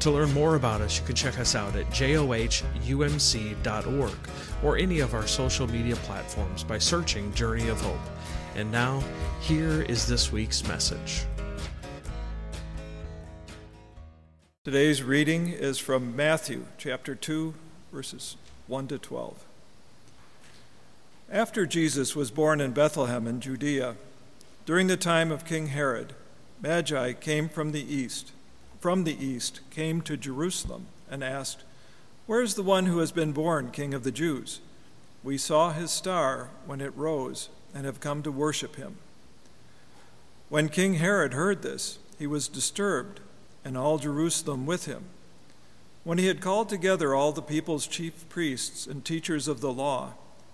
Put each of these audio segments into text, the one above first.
To learn more about us, you can check us out at johumc.org or any of our social media platforms by searching Journey of Hope. And now, here is this week's message. Today's reading is from Matthew chapter 2, verses 1 to 12. After Jesus was born in Bethlehem in Judea, during the time of King Herod, Magi came from the east from the east came to Jerusalem and asked, Where is the one who has been born King of the Jews? We saw his star when it rose and have come to worship him. When King Herod heard this, he was disturbed, and all Jerusalem with him. When he had called together all the people's chief priests and teachers of the law,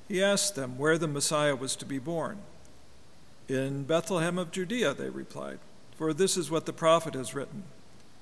he asked them where the Messiah was to be born. In Bethlehem of Judea, they replied, for this is what the prophet has written.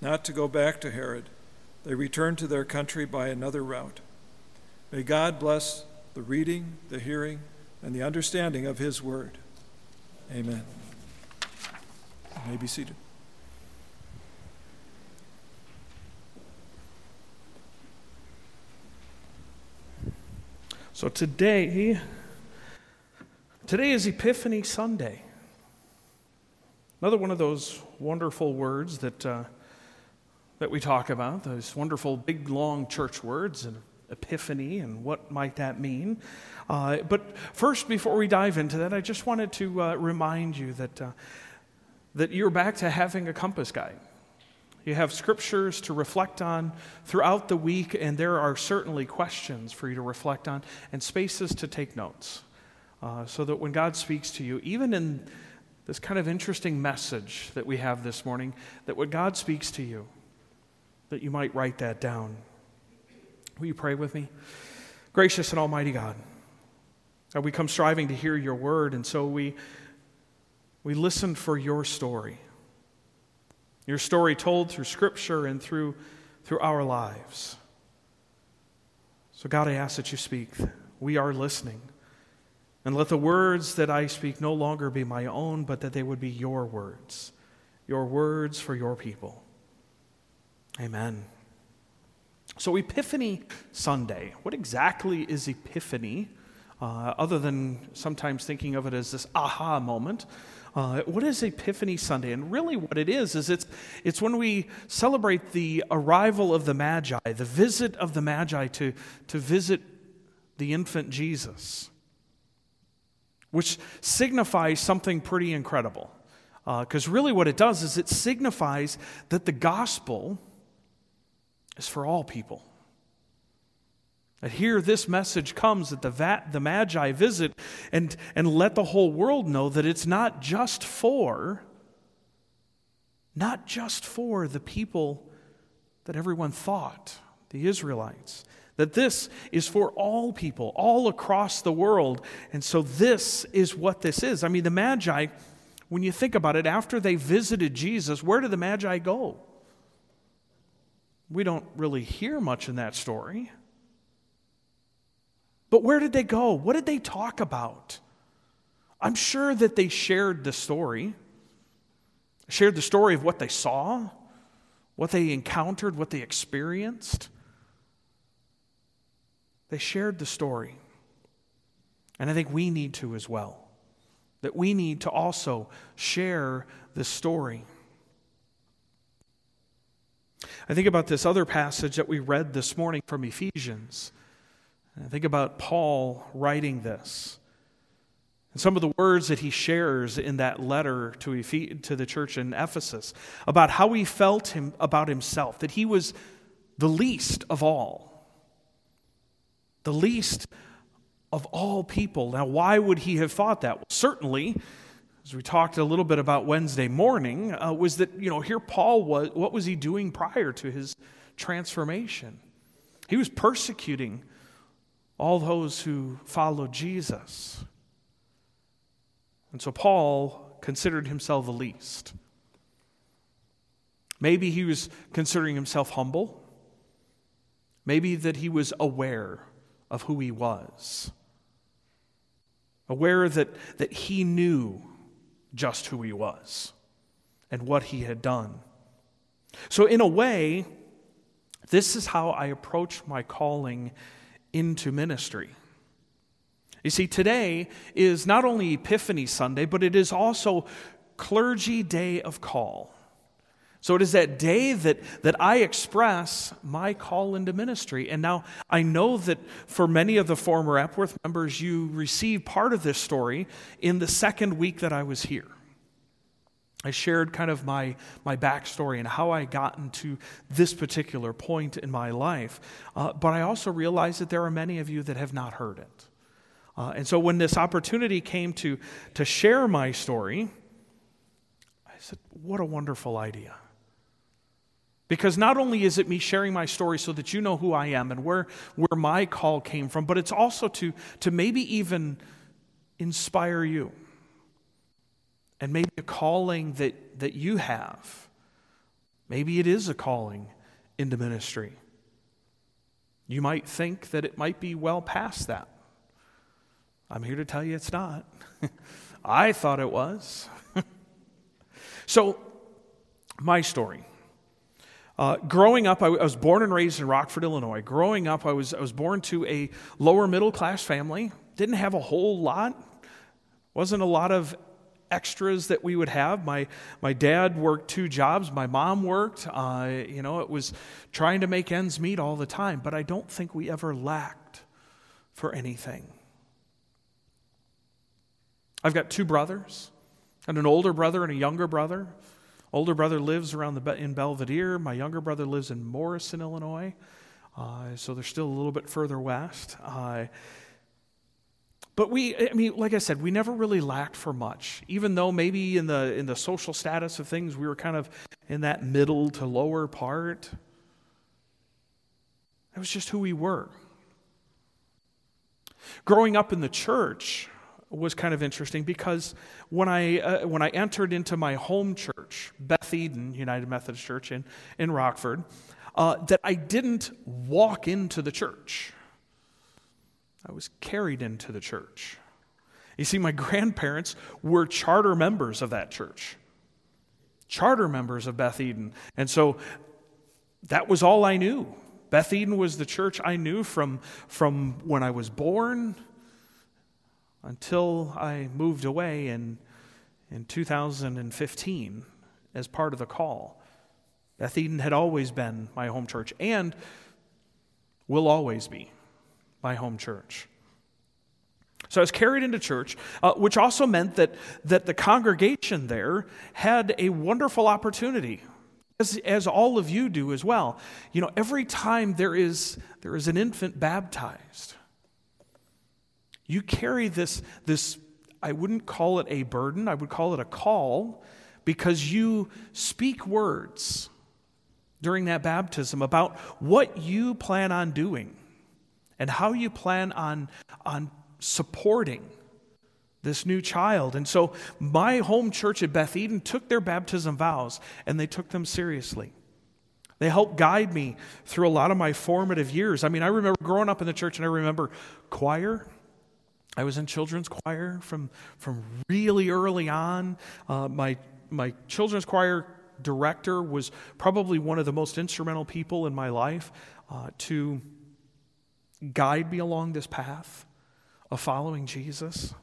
not to go back to Herod. They returned to their country by another route. May God bless the reading, the hearing, and the understanding of His word. Amen. You may be seated. So today, today is Epiphany Sunday. Another one of those wonderful words that. Uh, that we talk about, those wonderful big long church words and epiphany and what might that mean. Uh, but first, before we dive into that, I just wanted to uh, remind you that, uh, that you're back to having a compass guide. You have scriptures to reflect on throughout the week, and there are certainly questions for you to reflect on and spaces to take notes. Uh, so that when God speaks to you, even in this kind of interesting message that we have this morning, that when God speaks to you, that you might write that down. Will you pray with me? Gracious and Almighty God, that we come striving to hear your word, and so we, we listen for your story. Your story told through Scripture and through, through our lives. So, God, I ask that you speak. We are listening. And let the words that I speak no longer be my own, but that they would be your words, your words for your people. Amen. So, Epiphany Sunday. What exactly is Epiphany? Uh, other than sometimes thinking of it as this aha moment. Uh, what is Epiphany Sunday? And really, what it is, is it's, it's when we celebrate the arrival of the Magi, the visit of the Magi to, to visit the infant Jesus, which signifies something pretty incredible. Because uh, really, what it does is it signifies that the gospel is for all people. That here this message comes that the, va- the Magi visit and, and let the whole world know that it's not just for, not just for the people that everyone thought, the Israelites. That this is for all people, all across the world. And so this is what this is. I mean, the Magi, when you think about it, after they visited Jesus, where did the Magi go? We don't really hear much in that story. But where did they go? What did they talk about? I'm sure that they shared the story, shared the story of what they saw, what they encountered, what they experienced. They shared the story. And I think we need to as well. That we need to also share the story. I think about this other passage that we read this morning from Ephesians. I think about Paul writing this. And some of the words that he shares in that letter to, to the church in Ephesus about how he felt him, about himself, that he was the least of all. The least of all people. Now, why would he have thought that? Well, certainly, as we talked a little bit about Wednesday morning, uh, was that, you know, here Paul was, what was he doing prior to his transformation? He was persecuting all those who followed Jesus. And so Paul considered himself the least. Maybe he was considering himself humble. Maybe that he was aware of who he was, aware that, that he knew just who he was and what he had done. So, in a way, this is how I approach my calling into ministry. You see, today is not only Epiphany Sunday, but it is also Clergy Day of Call. So it is that day that, that I express my call into ministry. And now I know that for many of the former Epworth members, you received part of this story in the second week that I was here. I shared kind of my, my backstory and how I got into this particular point in my life. Uh, but I also realized that there are many of you that have not heard it. Uh, and so when this opportunity came to, to share my story, I said, what a wonderful idea. Because not only is it me sharing my story so that you know who I am and where, where my call came from, but it's also to, to maybe even inspire you. And maybe a calling that, that you have. Maybe it is a calling into ministry. You might think that it might be well past that. I'm here to tell you it's not. I thought it was. so, my story. Uh, growing up, I, w- I was born and raised in Rockford, Illinois. Growing up, I was, I was born to a lower middle class family. Didn't have a whole lot. Wasn't a lot of extras that we would have. My, my dad worked two jobs. My mom worked. Uh, you know, it was trying to make ends meet all the time. But I don't think we ever lacked for anything. I've got two brothers, and an older brother and a younger brother. Older brother lives around the in Belvidere. My younger brother lives in Morrison, Illinois. Uh, so they're still a little bit further west. Uh, but we, I mean, like I said, we never really lacked for much. Even though maybe in the in the social status of things, we were kind of in that middle to lower part. That was just who we were. Growing up in the church, was kind of interesting because when I, uh, when I entered into my home church, Beth Eden United Methodist Church in, in Rockford, uh, that I didn't walk into the church. I was carried into the church. You see, my grandparents were charter members of that church, charter members of Beth Eden. And so that was all I knew. Beth Eden was the church I knew from, from when I was born until I moved away in, in 2015 as part of the call. Beth Eden had always been my home church and will always be my home church. So I was carried into church, uh, which also meant that, that the congregation there had a wonderful opportunity, as, as all of you do as well. You know, every time there is, there is an infant baptized, you carry this, this, I wouldn't call it a burden, I would call it a call, because you speak words during that baptism about what you plan on doing and how you plan on, on supporting this new child. And so my home church at Beth Eden took their baptism vows and they took them seriously. They helped guide me through a lot of my formative years. I mean, I remember growing up in the church and I remember choir. I was in children's choir from, from really early on. Uh, my, my children's choir director was probably one of the most instrumental people in my life uh, to guide me along this path of following Jesus.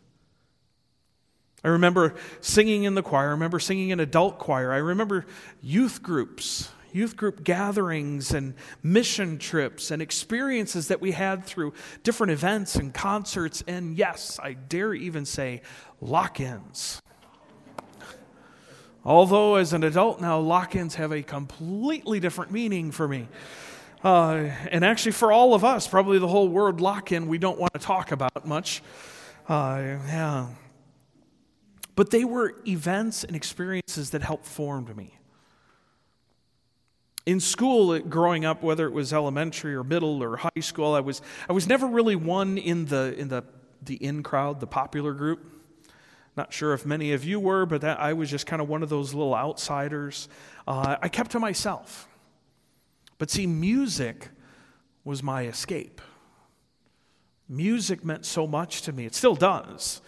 I remember singing in the choir. I remember singing in adult choir. I remember youth groups, youth group gatherings, and mission trips and experiences that we had through different events and concerts. And yes, I dare even say lock ins. Although, as an adult now, lock ins have a completely different meaning for me. Uh, and actually, for all of us, probably the whole word lock in, we don't want to talk about much. Uh, yeah. But they were events and experiences that helped form me. In school, growing up, whether it was elementary or middle or high school, I was, I was never really one in the, in the, the in crowd, the popular group. Not sure if many of you were, but that, I was just kind of one of those little outsiders. Uh, I kept to myself. But see, music was my escape. Music meant so much to me. It still does.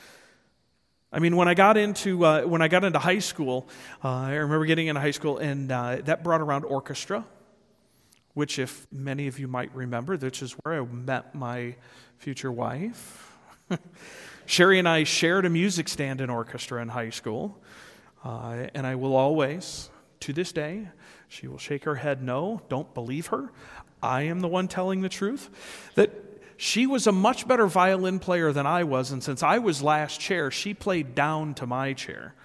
I mean, when I got into uh, when I got into high school, uh, I remember getting into high school, and uh, that brought around orchestra, which, if many of you might remember, which is where I met my future wife. Sherry and I shared a music stand in orchestra in high school, uh, and I will always, to this day, she will shake her head no, don't believe her. I am the one telling the truth. That she was a much better violin player than I was, and since I was last chair, she played down to my chair.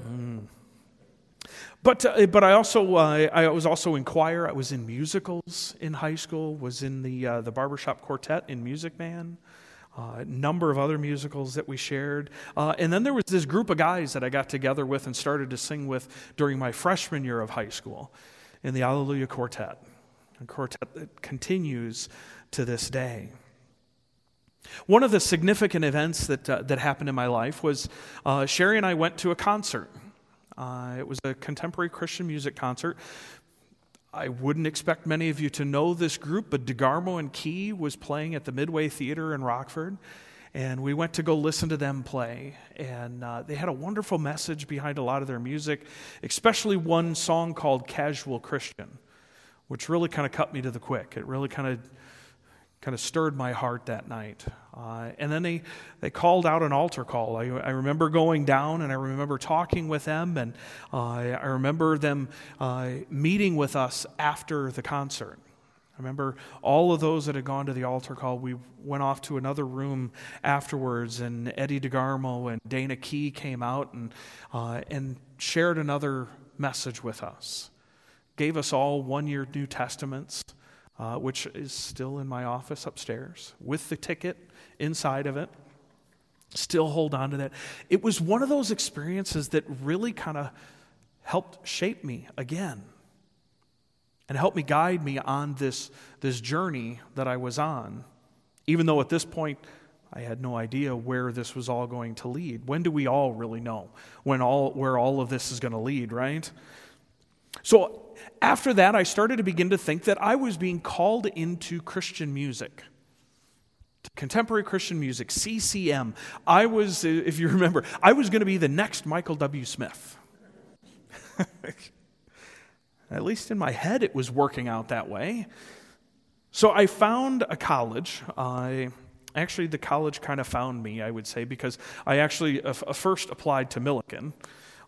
Mm. But, uh, but I also uh, I was also in choir. I was in musicals in high school. Was in the uh, the barbershop quartet in Music Man. A uh, number of other musicals that we shared. Uh, and then there was this group of guys that I got together with and started to sing with during my freshman year of high school in the Alleluia Quartet a quartet that continues to this day. One of the significant events that, uh, that happened in my life was uh, Sherry and I went to a concert. Uh, it was a contemporary Christian music concert. I wouldn't expect many of you to know this group, but DeGarmo and Key was playing at the Midway Theater in Rockford. And we went to go listen to them play. And uh, they had a wonderful message behind a lot of their music, especially one song called Casual Christian which really kind of cut me to the quick. It really kind of kind of stirred my heart that night. Uh, and then they, they called out an altar call. I, I, remember going down and I remember talking with them, and uh, I remember them uh, meeting with us after the concert. I remember all of those that had gone to the altar call. We went off to another room afterwards, and Eddie DeGarmo and Dana Key came out and, uh, and shared another message with us gave us all one year New Testaments, uh, which is still in my office upstairs with the ticket inside of it. Still hold on to that. It was one of those experiences that really kind of helped shape me again and helped me guide me on this, this journey that I was on, even though at this point I had no idea where this was all going to lead. When do we all really know when all, where all of this is going to lead, right? So after that, I started to begin to think that I was being called into Christian music. Contemporary Christian music, CCM. I was, if you remember, I was going to be the next Michael W. Smith. At least in my head, it was working out that way. So I found a college. I actually, the college kind of found me, I would say, because I actually uh, first applied to Millikin.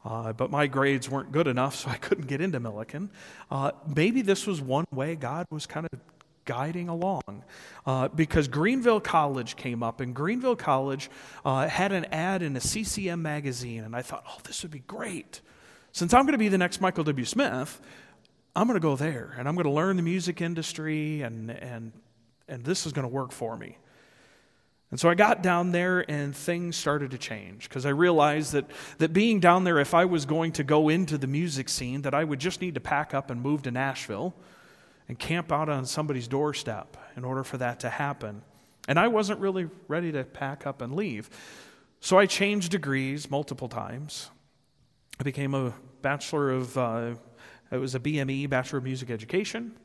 Uh, but my grades weren't good enough, so I couldn't get into Millikin. Uh, maybe this was one way God was kind of guiding along uh, because Greenville College came up, and Greenville College uh, had an ad in a CCM magazine, and I thought, oh, this would be great. Since I'm going to be the next Michael W. Smith, I'm going to go there, and I'm going to learn the music industry, and, and, and this is going to work for me. And so I got down there and things started to change because I realized that, that being down there, if I was going to go into the music scene, that I would just need to pack up and move to Nashville and camp out on somebody's doorstep in order for that to happen. And I wasn't really ready to pack up and leave. So I changed degrees multiple times. I became a Bachelor of, uh, it was a BME, Bachelor of Music Education.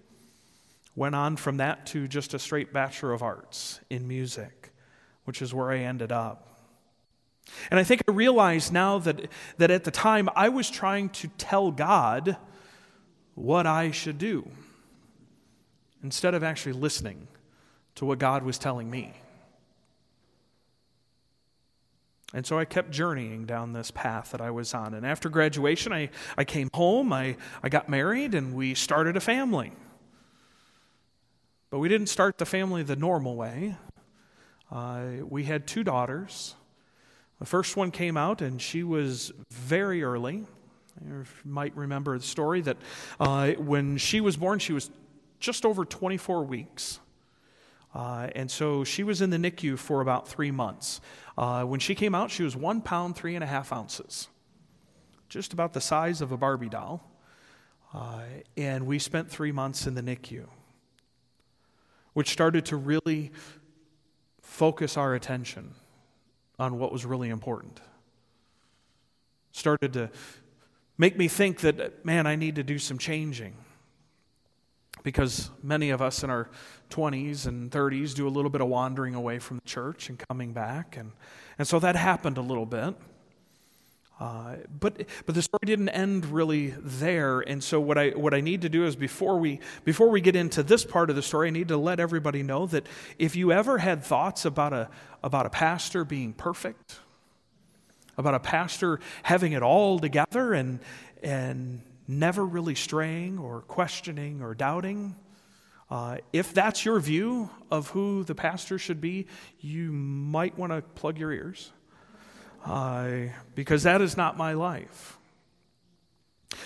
Went on from that to just a straight Bachelor of Arts in music, which is where I ended up. And I think I realize now that, that at the time I was trying to tell God what I should do instead of actually listening to what God was telling me. And so I kept journeying down this path that I was on. And after graduation, I, I came home, I, I got married, and we started a family. But we didn't start the family the normal way. Uh, we had two daughters. The first one came out, and she was very early. You might remember the story that uh, when she was born, she was just over 24 weeks. Uh, and so she was in the NICU for about three months. Uh, when she came out, she was one pound, three and a half ounces, just about the size of a Barbie doll. Uh, and we spent three months in the NICU, which started to really focus our attention on what was really important. Started to make me think that, man, I need to do some changing because many of us in our 20s and 30s do a little bit of wandering away from the church and coming back. And, and so that happened a little bit. Uh, but, but the story didn't end really there. And so what I, what I need to do is before we, before we get into this part of the story, I need to let everybody know that if you ever had thoughts about a, about a pastor being perfect, about a pastor having it all together and, and never really straying or questioning or doubting. Uh, if that's your view of who the pastor should be, you might want to plug your ears uh, because that is not my life.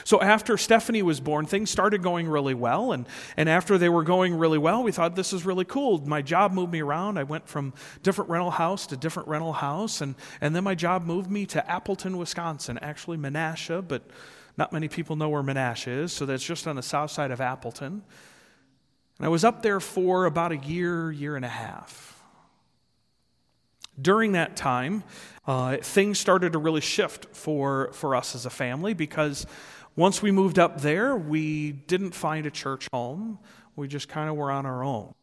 So after Stephanie was born, things started going really well. And, and after they were going really well, we thought this is really cool. My job moved me around. I went from different rental house to different rental house. And, and then my job moved me to Appleton, Wisconsin, actually Menasha, but not many people know where Menasha is, so that's just on the south side of Appleton. And I was up there for about a year, year and a half. During that time, uh, things started to really shift for, for us as a family because once we moved up there, we didn't find a church home. We just kind of were on our own.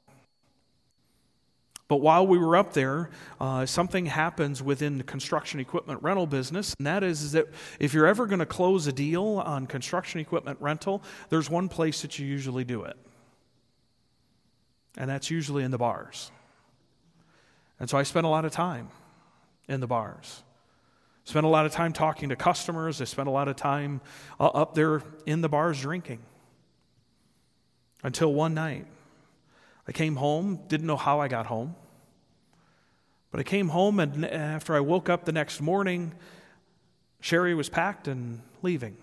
But while we were up there, uh, something happens within the construction equipment rental business, and that is, is that if you're ever going to close a deal on construction equipment rental, there's one place that you usually do it, and that's usually in the bars. And so I spent a lot of time in the bars. Spent a lot of time talking to customers. I spent a lot of time uh, up there in the bars drinking. Until one night, I came home, didn't know how I got home. But I came home, and after I woke up the next morning, Sherry was packed and leaving.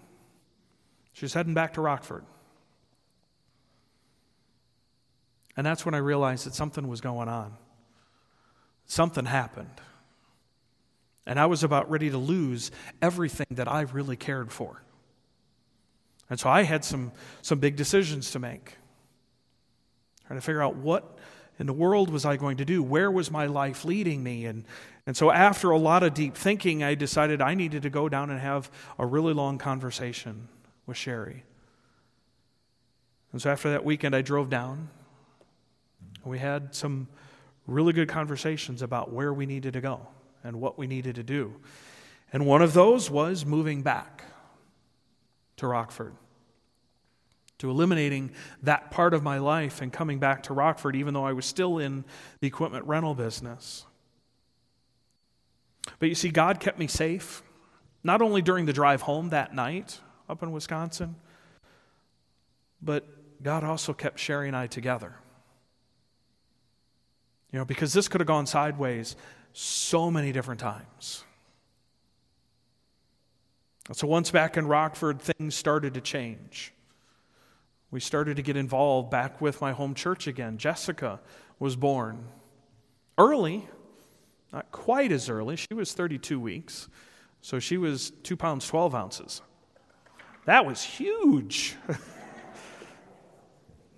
She was heading back to Rockford. And that's when I realized that something was going on. Something happened. And I was about ready to lose everything that I really cared for. And so I had some, some big decisions to make. Trying to figure out what in the world was I going to do? Where was my life leading me? And, and so, after a lot of deep thinking, I decided I needed to go down and have a really long conversation with Sherry. And so, after that weekend, I drove down. We had some really good conversations about where we needed to go and what we needed to do. And one of those was moving back to Rockford to eliminating that part of my life and coming back to Rockford, even though I was still in the equipment rental business. But you see, God kept me safe, not only during the drive home that night up in Wisconsin, but God also kept Sherry and I together. You know, because this could have gone sideways so many different times. So once back in Rockford, things started to change. We started to get involved back with my home church again. Jessica was born early, not quite as early. She was 32 weeks, so she was 2 pounds 12 ounces. That was huge.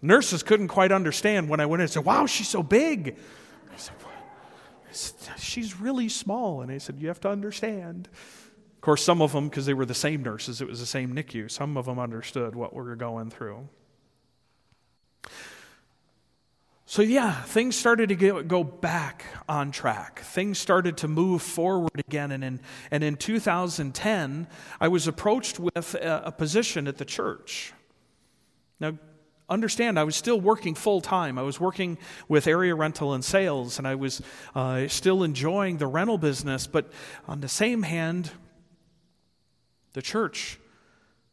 Nurses couldn't quite understand when I went in and said, Wow, she's so big. I said, She's really small. And I said, You have to understand. Of course, some of them, because they were the same nurses, it was the same NICU, some of them understood what we were going through. So, yeah, things started to get, go back on track. Things started to move forward again. And in, and in 2010, I was approached with a, a position at the church. Now, understand, I was still working full time. I was working with area rental and sales, and I was uh, still enjoying the rental business. But on the same hand, the church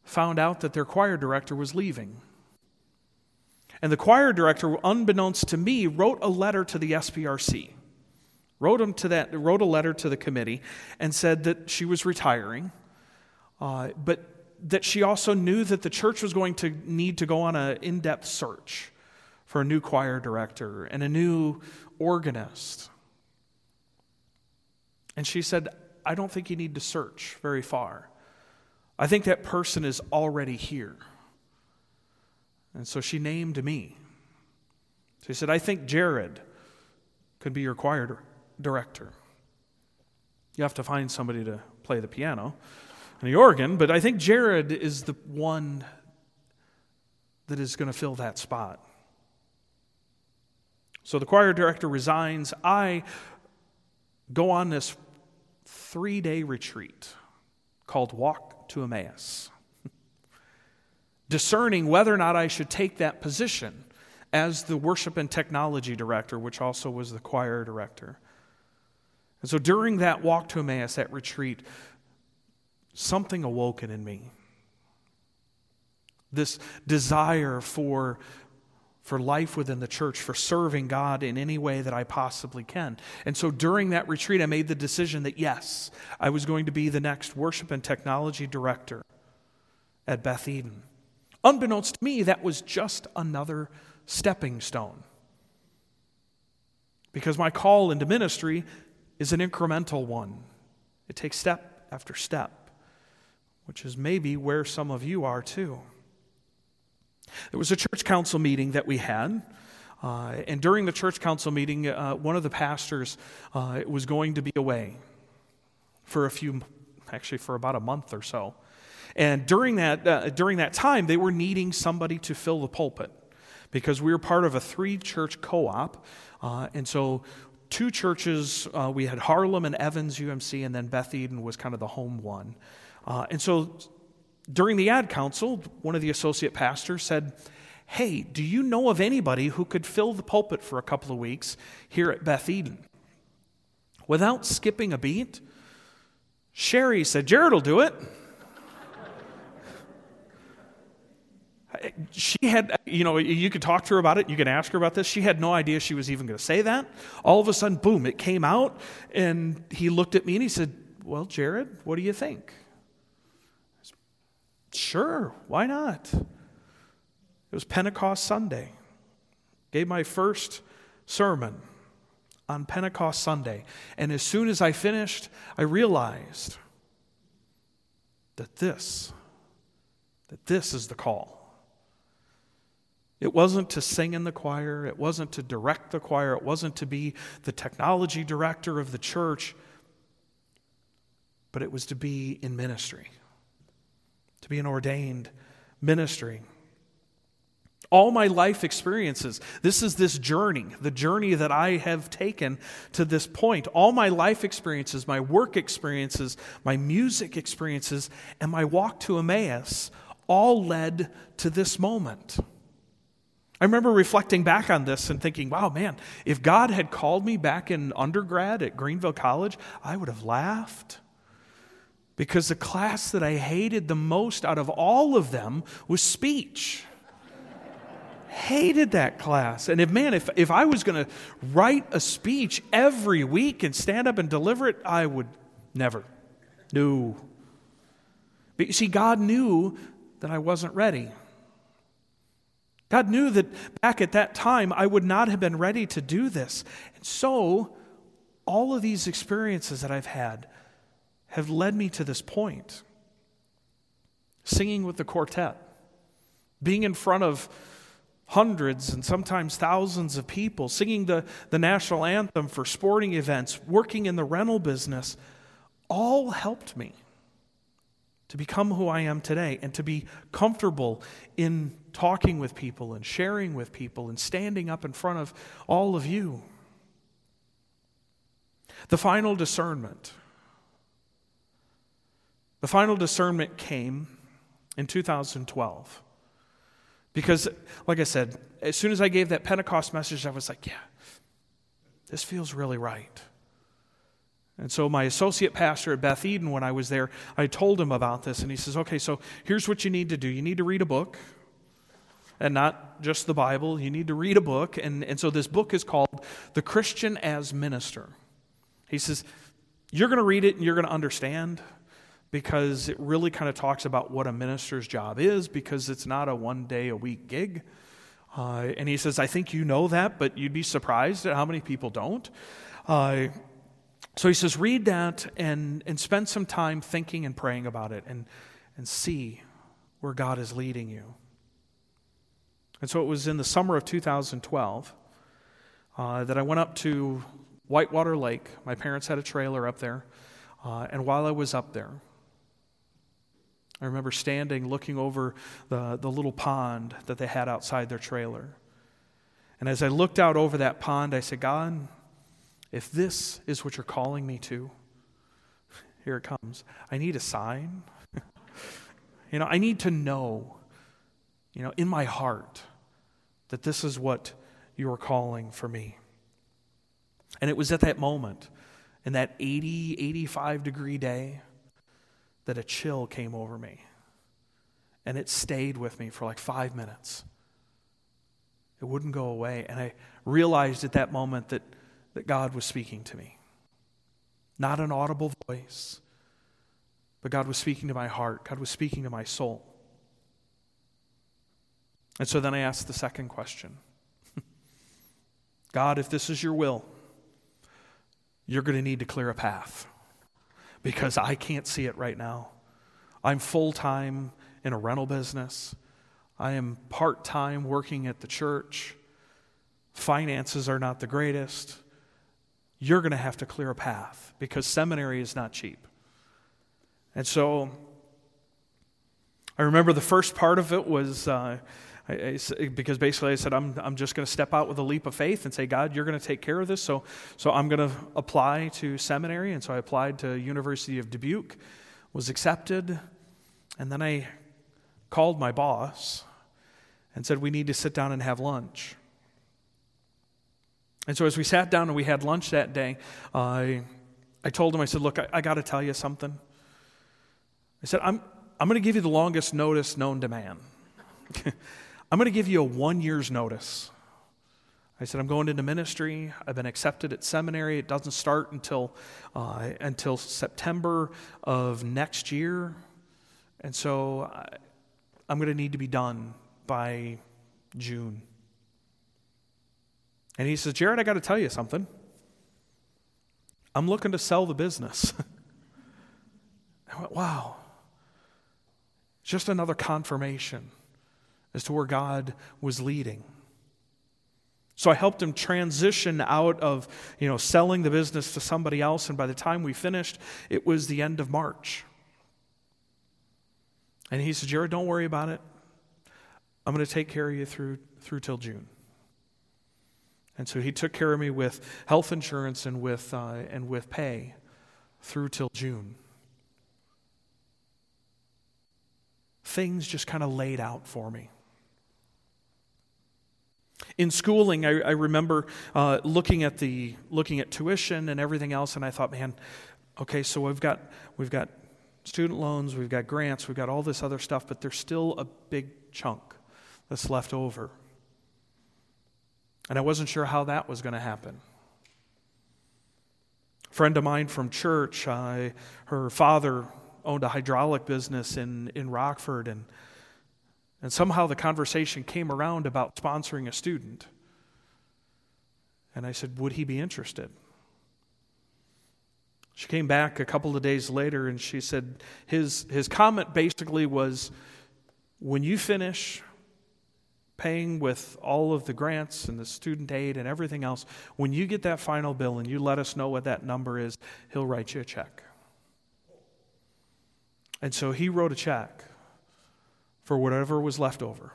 found out that their choir director was leaving. And the choir director, unbeknownst to me, wrote a letter to the SPRC. Wrote, him to that, wrote a letter to the committee and said that she was retiring, uh, but that she also knew that the church was going to need to go on an in depth search for a new choir director and a new organist. And she said, I don't think you need to search very far. I think that person is already here. And so she named me. She said, I think Jared could be your choir director. You have to find somebody to play the piano and the organ, but I think Jared is the one that is going to fill that spot. So the choir director resigns. I go on this three day retreat called Walk to Emmaus discerning whether or not I should take that position as the worship and technology director, which also was the choir director. And so during that walk to Emmaus, that retreat, something awoken in me. This desire for, for life within the church, for serving God in any way that I possibly can. And so during that retreat, I made the decision that yes, I was going to be the next worship and technology director at Beth Eden. Unbeknownst to me, that was just another stepping stone. Because my call into ministry is an incremental one, it takes step after step, which is maybe where some of you are too. There was a church council meeting that we had. Uh, and during the church council meeting, uh, one of the pastors uh, was going to be away for a few, actually, for about a month or so. And during that, uh, during that time, they were needing somebody to fill the pulpit because we were part of a three church co op. Uh, and so, two churches uh, we had Harlem and Evans UMC, and then Beth Eden was kind of the home one. Uh, and so, during the ad council, one of the associate pastors said, Hey, do you know of anybody who could fill the pulpit for a couple of weeks here at Beth Eden? Without skipping a beat, Sherry said, Jared will do it. she had, you know, you could talk to her about it, you could ask her about this. She had no idea she was even going to say that. All of a sudden, boom, it came out, and he looked at me and he said, Well, Jared, what do you think? Sure, why not? It was Pentecost Sunday. Gave my first sermon on Pentecost Sunday. And as soon as I finished, I realized that this, that this is the call. It wasn't to sing in the choir, it wasn't to direct the choir, it wasn't to be the technology director of the church, but it was to be in ministry, to be an ordained ministry. All my life experiences, this is this journey, the journey that I have taken to this point. All my life experiences, my work experiences, my music experiences, and my walk to Emmaus all led to this moment. I remember reflecting back on this and thinking, wow, man, if God had called me back in undergrad at Greenville College, I would have laughed. Because the class that I hated the most out of all of them was speech. hated that class. And if, man, if, if I was going to write a speech every week and stand up and deliver it, I would never. No. But you see, God knew that I wasn't ready. God knew that back at that time I would not have been ready to do this. And so, all of these experiences that I've had have led me to this point. Singing with the quartet, being in front of hundreds and sometimes thousands of people, singing the, the national anthem for sporting events, working in the rental business, all helped me. to become who I am today and to be comfortable in talking with people and sharing with people and standing up in front of all of you. The final discernment. The final discernment came in 2012. Because, like I said, as soon as I gave that Pentecost message, I was like, yeah, this feels really right. And so, my associate pastor at Beth Eden, when I was there, I told him about this, and he says, Okay, so here's what you need to do. You need to read a book, and not just the Bible. You need to read a book. And, and so, this book is called The Christian as Minister. He says, You're going to read it and you're going to understand because it really kind of talks about what a minister's job is because it's not a one day a week gig. Uh, and he says, I think you know that, but you'd be surprised at how many people don't. Uh, so he says, read that and, and spend some time thinking and praying about it and, and see where God is leading you. And so it was in the summer of 2012 uh, that I went up to Whitewater Lake. My parents had a trailer up there. Uh, and while I was up there, I remember standing looking over the, the little pond that they had outside their trailer. And as I looked out over that pond, I said, God, if this is what you're calling me to, here it comes. I need a sign. you know, I need to know, you know, in my heart that this is what you are calling for me. And it was at that moment, in that 80, 85 degree day, that a chill came over me. And it stayed with me for like five minutes. It wouldn't go away. And I realized at that moment that, that God was speaking to me. Not an audible voice, but God was speaking to my heart, God was speaking to my soul. And so then I asked the second question God, if this is your will, you're going to need to clear a path because I can't see it right now. I'm full time in a rental business, I am part time working at the church. Finances are not the greatest. You're going to have to clear a path because seminary is not cheap. And so I remember the first part of it was. Uh, I, I, because basically I said, I'm, I'm just going to step out with a leap of faith and say, God, you're going to take care of this. So, so I'm going to apply to seminary. And so I applied to University of Dubuque, was accepted. And then I called my boss and said, we need to sit down and have lunch. And so as we sat down and we had lunch that day, I, I told him, I said, look, I, I got to tell you something. I said, I'm, I'm going to give you the longest notice known to man. I'm going to give you a one year's notice. I said, I'm going into ministry. I've been accepted at seminary. It doesn't start until, uh, until September of next year. And so I, I'm going to need to be done by June. And he says, Jared, I got to tell you something. I'm looking to sell the business. I went, wow. Just another confirmation as to where God was leading. So I helped him transition out of, you know, selling the business to somebody else and by the time we finished, it was the end of March. And he said, "Jared, don't worry about it. I'm going to take care of you through through till June." And so he took care of me with health insurance and with uh, and with pay through till June. Things just kind of laid out for me. In schooling, I, I remember uh, looking at the looking at tuition and everything else, and I thought, man, okay, so we've got we've got student loans, we've got grants, we've got all this other stuff, but there's still a big chunk that's left over. And I wasn't sure how that was going to happen. A friend of mine from church, uh, her father owned a hydraulic business in, in Rockford, and and somehow the conversation came around about sponsoring a student. And I said, Would he be interested? She came back a couple of days later and she said, His, his comment basically was, When you finish paying with all of the grants and the student aid and everything else, when you get that final bill and you let us know what that number is, he'll write you a check. And so he wrote a check for whatever was left over.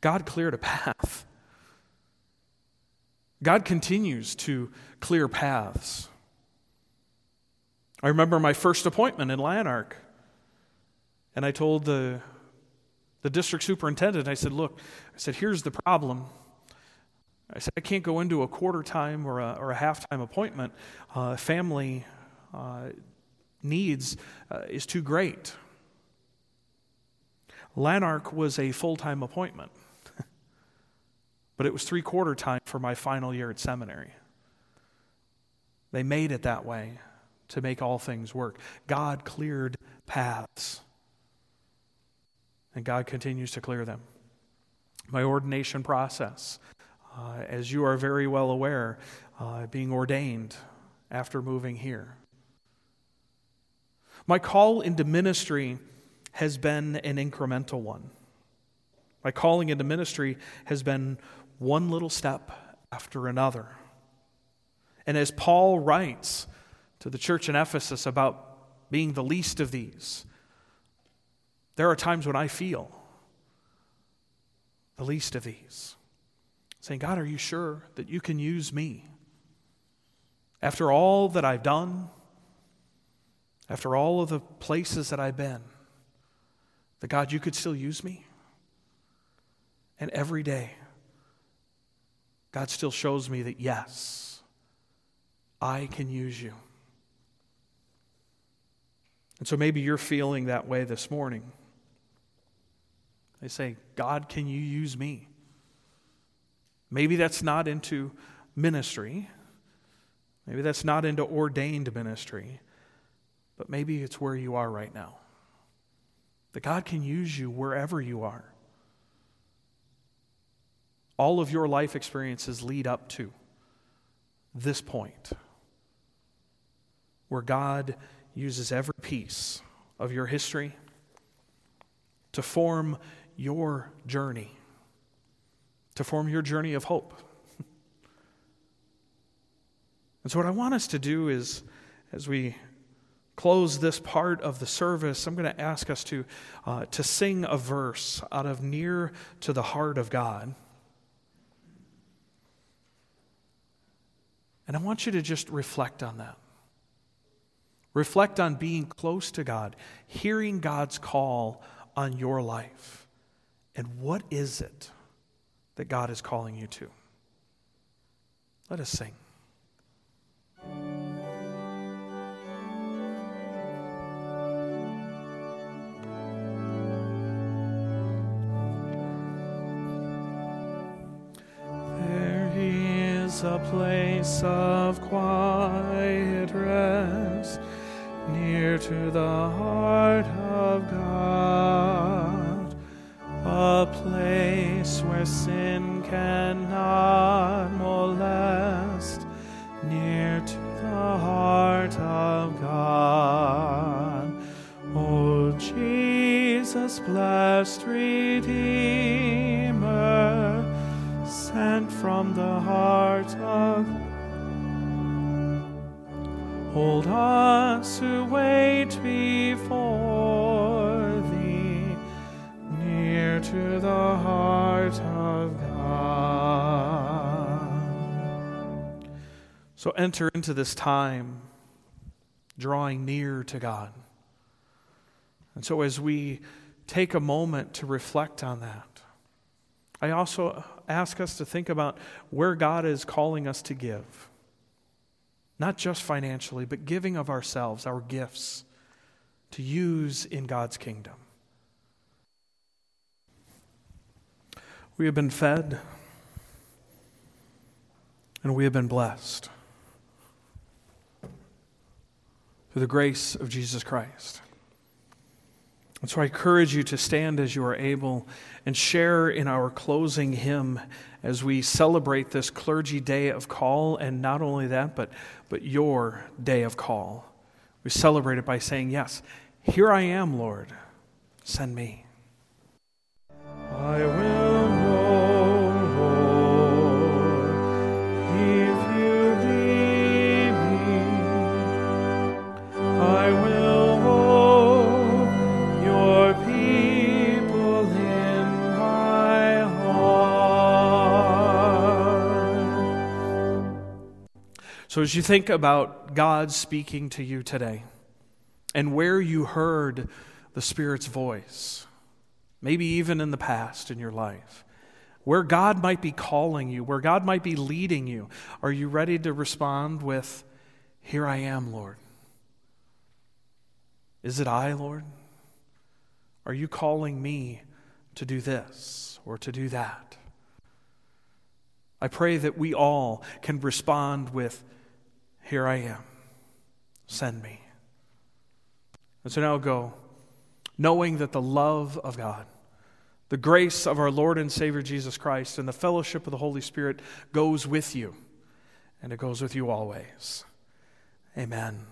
God cleared a path. God continues to clear paths. I remember my first appointment in Lanark, and I told the, the district superintendent, I said, Look, I said, here's the problem. I said, I can't go into a quarter time or a, or a half time appointment. Uh, family uh, needs uh, is too great. Lanark was a full time appointment, but it was three quarter time for my final year at seminary. They made it that way to make all things work. God cleared paths, and God continues to clear them. My ordination process, uh, as you are very well aware, uh, being ordained after moving here. My call into ministry has been an incremental one. My calling into ministry has been one little step after another. And as Paul writes to the church in Ephesus about being the least of these, there are times when I feel the least of these. Saying, God, are you sure that you can use me? After all that I've done, after all of the places that I've been, that God, you could still use me. And every day, God still shows me that yes, I can use you. And so maybe you're feeling that way this morning. They say, God, can you use me? Maybe that's not into ministry. Maybe that's not into ordained ministry but maybe it's where you are right now. That God can use you wherever you are. All of your life experiences lead up to this point where God uses every piece of your history to form your journey, to form your journey of hope. and so, what I want us to do is, as we close this part of the service, I'm going to ask us to, uh, to sing a verse out of Near to the Heart of God. And I want you to just reflect on that. Reflect on being close to God, hearing God's call on your life. And what is it that God is calling you to? Let us sing. A place of quiet rest near to the heart of God, a place where sin cannot molest, near to the heart of God. O Jesus, blessed Redeemer, sent from the heart of Hold us who wait before thee, near to the heart of God. So enter into this time drawing near to God. And so as we take a moment to reflect on that, I also ask us to think about where God is calling us to give. Not just financially, but giving of ourselves, our gifts, to use in God's kingdom. We have been fed and we have been blessed through the grace of Jesus Christ. And so I encourage you to stand as you are able and share in our closing hymn as we celebrate this clergy day of call, and not only that, but, but your day of call. We celebrate it by saying, Yes, here I am, Lord, send me. I will. So, as you think about God speaking to you today and where you heard the Spirit's voice, maybe even in the past in your life, where God might be calling you, where God might be leading you, are you ready to respond with, Here I am, Lord? Is it I, Lord? Are you calling me to do this or to do that? I pray that we all can respond with, Here I am, send me. And so now go, knowing that the love of God, the grace of our Lord and Savior Jesus Christ, and the fellowship of the Holy Spirit goes with you, and it goes with you always. Amen.